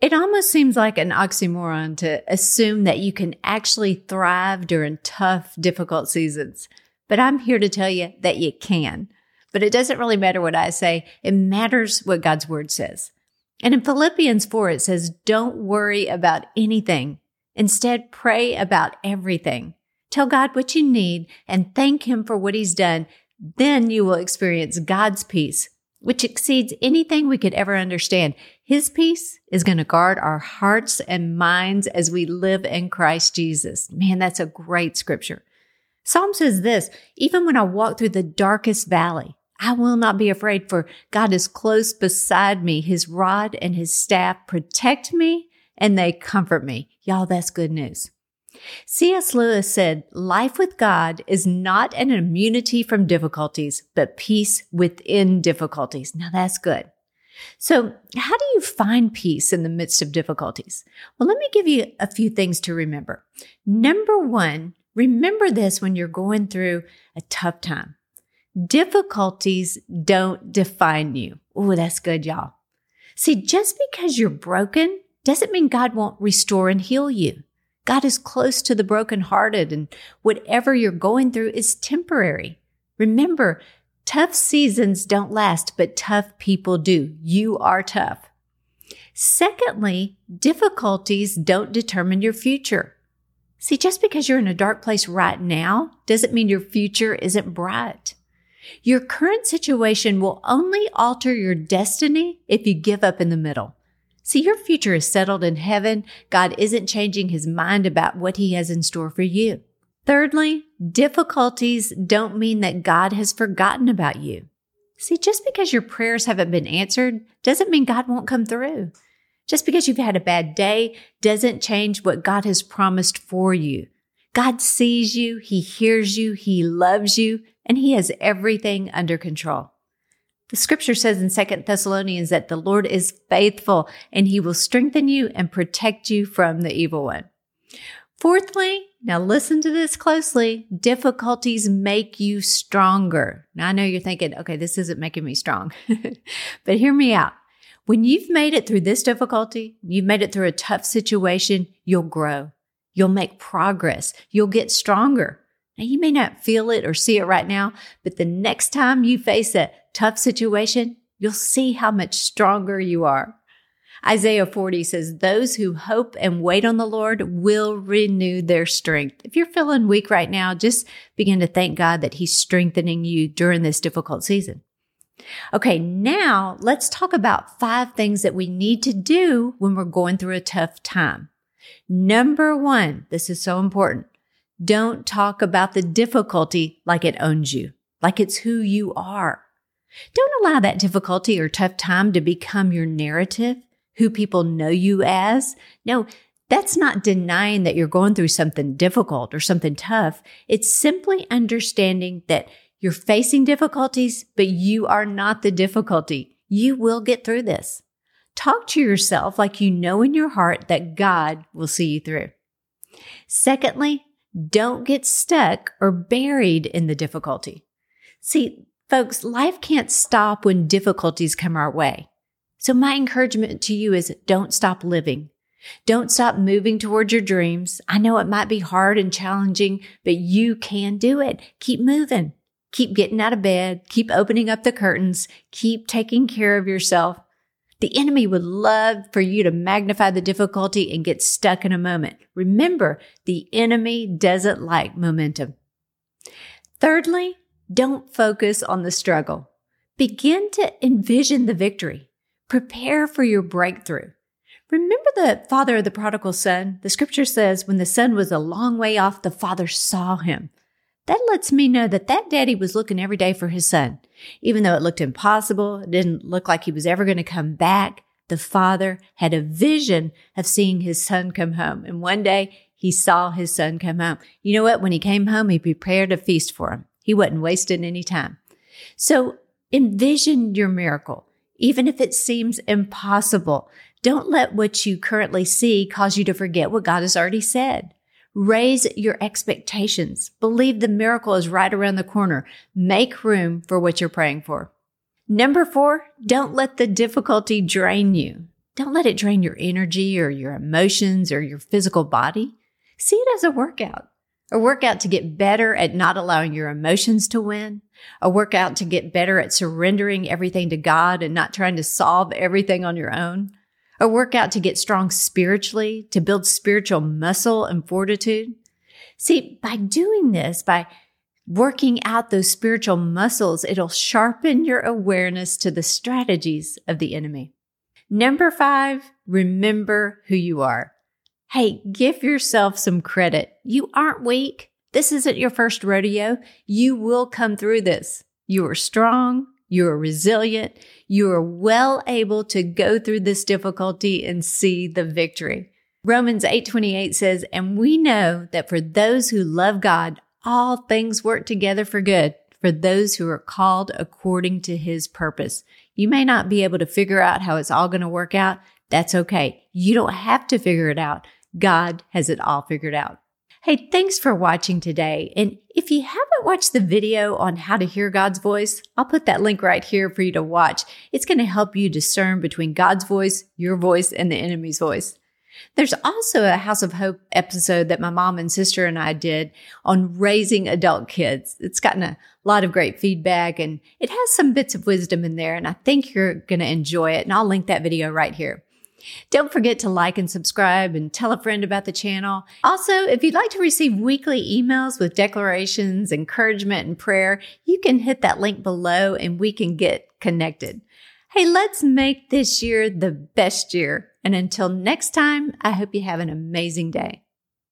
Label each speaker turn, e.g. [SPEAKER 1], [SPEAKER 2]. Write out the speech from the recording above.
[SPEAKER 1] It almost seems like an oxymoron to assume that you can actually thrive during tough, difficult seasons. But I'm here to tell you that you can. But it doesn't really matter what I say. It matters what God's word says. And in Philippians 4, it says, don't worry about anything. Instead, pray about everything. Tell God what you need and thank Him for what He's done. Then you will experience God's peace, which exceeds anything we could ever understand. His peace is going to guard our hearts and minds as we live in Christ Jesus. Man, that's a great scripture. Psalm says this, even when I walk through the darkest valley, I will not be afraid for God is close beside me. His rod and his staff protect me and they comfort me. Y'all, that's good news. C.S. Lewis said, life with God is not an immunity from difficulties, but peace within difficulties. Now that's good. So how do you find peace in the midst of difficulties? Well, let me give you a few things to remember. Number one, remember this when you're going through a tough time. Difficulties don't define you. Oh, that's good, y'all. See, just because you're broken doesn't mean God won't restore and heal you. God is close to the brokenhearted and whatever you're going through is temporary. Remember, tough seasons don't last, but tough people do. You are tough. Secondly, difficulties don't determine your future. See, just because you're in a dark place right now doesn't mean your future isn't bright. Your current situation will only alter your destiny if you give up in the middle. See, your future is settled in heaven. God isn't changing his mind about what he has in store for you. Thirdly, difficulties don't mean that God has forgotten about you. See, just because your prayers haven't been answered doesn't mean God won't come through. Just because you've had a bad day doesn't change what God has promised for you. God sees you, He hears you, He loves you, and He has everything under control. The scripture says in Second Thessalonians that the Lord is faithful and He will strengthen you and protect you from the evil one. Fourthly, now listen to this closely. Difficulties make you stronger. Now I know you're thinking, okay, this isn't making me strong, but hear me out. When you've made it through this difficulty, you've made it through a tough situation, you'll grow. You'll make progress. You'll get stronger. Now, you may not feel it or see it right now, but the next time you face a tough situation, you'll see how much stronger you are. Isaiah 40 says, Those who hope and wait on the Lord will renew their strength. If you're feeling weak right now, just begin to thank God that He's strengthening you during this difficult season. Okay, now let's talk about five things that we need to do when we're going through a tough time. Number one, this is so important. Don't talk about the difficulty like it owns you, like it's who you are. Don't allow that difficulty or tough time to become your narrative, who people know you as. No, that's not denying that you're going through something difficult or something tough. It's simply understanding that you're facing difficulties, but you are not the difficulty. You will get through this. Talk to yourself like you know in your heart that God will see you through. Secondly, don't get stuck or buried in the difficulty. See, folks, life can't stop when difficulties come our way. So my encouragement to you is don't stop living. Don't stop moving towards your dreams. I know it might be hard and challenging, but you can do it. Keep moving. Keep getting out of bed. Keep opening up the curtains. Keep taking care of yourself. The enemy would love for you to magnify the difficulty and get stuck in a moment. Remember, the enemy doesn't like momentum. Thirdly, don't focus on the struggle. Begin to envision the victory. Prepare for your breakthrough. Remember the father of the prodigal son? The scripture says when the son was a long way off, the father saw him. That lets me know that that daddy was looking every day for his son. Even though it looked impossible, it didn't look like he was ever going to come back, the father had a vision of seeing his son come home. And one day he saw his son come home. You know what? When he came home, he prepared a feast for him. He wasn't wasting any time. So envision your miracle, even if it seems impossible. Don't let what you currently see cause you to forget what God has already said. Raise your expectations. Believe the miracle is right around the corner. Make room for what you're praying for. Number four, don't let the difficulty drain you. Don't let it drain your energy or your emotions or your physical body. See it as a workout. A workout to get better at not allowing your emotions to win. A workout to get better at surrendering everything to God and not trying to solve everything on your own. A workout to get strong spiritually, to build spiritual muscle and fortitude. See, by doing this, by working out those spiritual muscles, it'll sharpen your awareness to the strategies of the enemy. Number five, remember who you are. Hey, give yourself some credit. You aren't weak. This isn't your first rodeo. You will come through this. You are strong. You are resilient. You are well able to go through this difficulty and see the victory. Romans 8:28 says, "And we know that for those who love God, all things work together for good for those who are called according to his purpose." You may not be able to figure out how it's all going to work out. That's okay. You don't have to figure it out. God has it all figured out. Hey, thanks for watching today. And if you haven't watched the video on how to hear God's voice, I'll put that link right here for you to watch. It's going to help you discern between God's voice, your voice, and the enemy's voice. There's also a House of Hope episode that my mom and sister and I did on raising adult kids. It's gotten a lot of great feedback and it has some bits of wisdom in there. And I think you're going to enjoy it. And I'll link that video right here. Don't forget to like and subscribe and tell a friend about the channel. Also, if you'd like to receive weekly emails with declarations, encouragement, and prayer, you can hit that link below and we can get connected. Hey, let's make this year the best year. And until next time, I hope you have an amazing day.